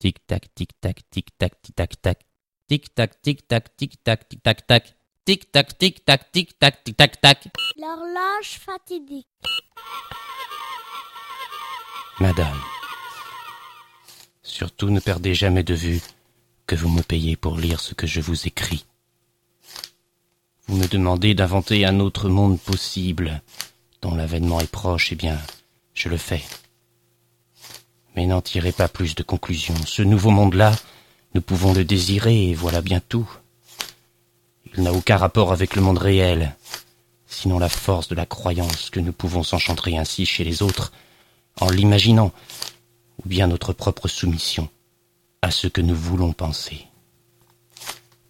Tic-tac, tic-tac, tic-tac, tic-tac-tac. Tic-tac, tic-tac, tic-tac, tic-tac-tac. Tic-tac, tic-tac, tic-tac, tic-tac-tac. L'horloge fatidique. Madame, surtout ne perdez jamais de vue que vous me payez pour lire ce que je vous écris. Vous me demandez d'inventer un autre monde possible, dont l'avènement est proche, eh bien, je le fais. Mais n'en tirez pas plus de conclusions. Ce nouveau monde-là, nous pouvons le désirer, et voilà bien tout. Il n'a aucun rapport avec le monde réel, sinon la force de la croyance que nous pouvons s'enchanter ainsi chez les autres, en l'imaginant, ou bien notre propre soumission à ce que nous voulons penser.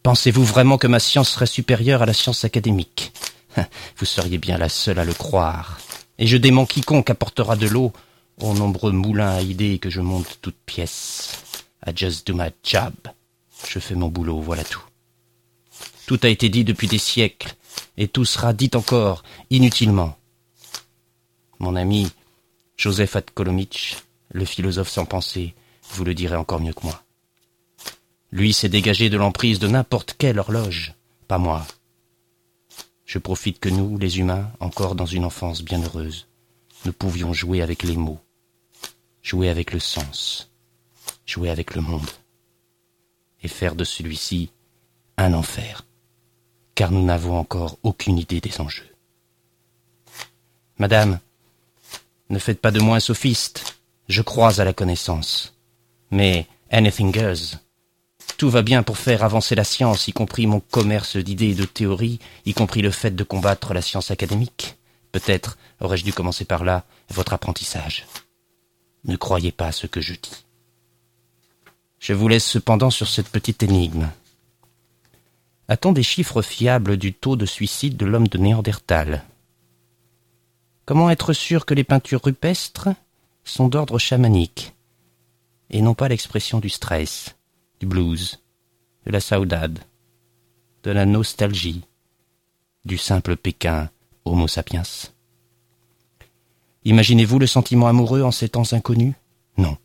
Pensez-vous vraiment que ma science serait supérieure à la science académique? Vous seriez bien la seule à le croire. Et je dément quiconque apportera de l'eau aux nombreux moulins à idées que je monte toutes pièces. I just do my job. Je fais mon boulot, voilà tout. Tout a été dit depuis des siècles, et tout sera dit encore, inutilement. Mon ami Joseph Atkolomitch, le philosophe sans pensée, vous le direz encore mieux que moi. Lui s'est dégagé de l'emprise de n'importe quelle horloge, pas moi. Je profite que nous, les humains, encore dans une enfance bienheureuse, nous pouvions jouer avec les mots, jouer avec le sens, jouer avec le monde, et faire de celui-ci un enfer, car nous n'avons encore aucune idée des enjeux. Madame, ne faites pas de moi un sophiste, je crois à la connaissance, mais anything goes. Tout va bien pour faire avancer la science, y compris mon commerce d'idées et de théories, y compris le fait de combattre la science académique. Peut-être aurais-je dû commencer par là votre apprentissage. Ne croyez pas à ce que je dis. Je vous laisse cependant sur cette petite énigme. A-t-on des chiffres fiables du taux de suicide de l'homme de Néandertal? Comment être sûr que les peintures rupestres sont d'ordre chamanique et non pas l'expression du stress du blues, de la saudade, de la nostalgie, du simple Pékin Homo sapiens? Imaginez-vous le sentiment amoureux en ces temps inconnus? Non.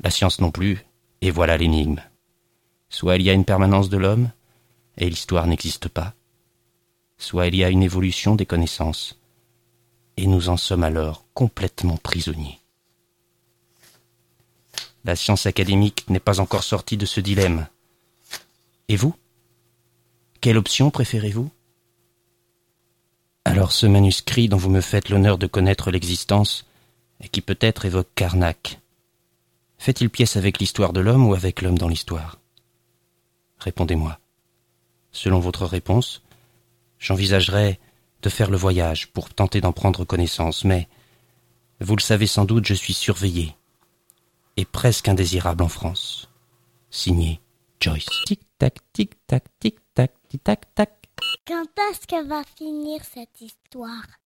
La science non plus, et voilà l'énigme. Soit il y a une permanence de l'homme, et l'histoire n'existe pas, soit il y a une évolution des connaissances, et nous en sommes alors complètement prisonniers. La science académique n'est pas encore sortie de ce dilemme. Et vous? Quelle option préférez-vous? Alors ce manuscrit dont vous me faites l'honneur de connaître l'existence, et qui peut-être évoque Karnak, fait-il pièce avec l'histoire de l'homme ou avec l'homme dans l'histoire? Répondez-moi. Selon votre réponse, j'envisagerais de faire le voyage pour tenter d'en prendre connaissance, mais, vous le savez sans doute, je suis surveillé et presque indésirable en France. Signé Joyce. Tic-tac, tic-tac, tic-tac, tic-tac-tac. Quand est-ce que va finir cette histoire?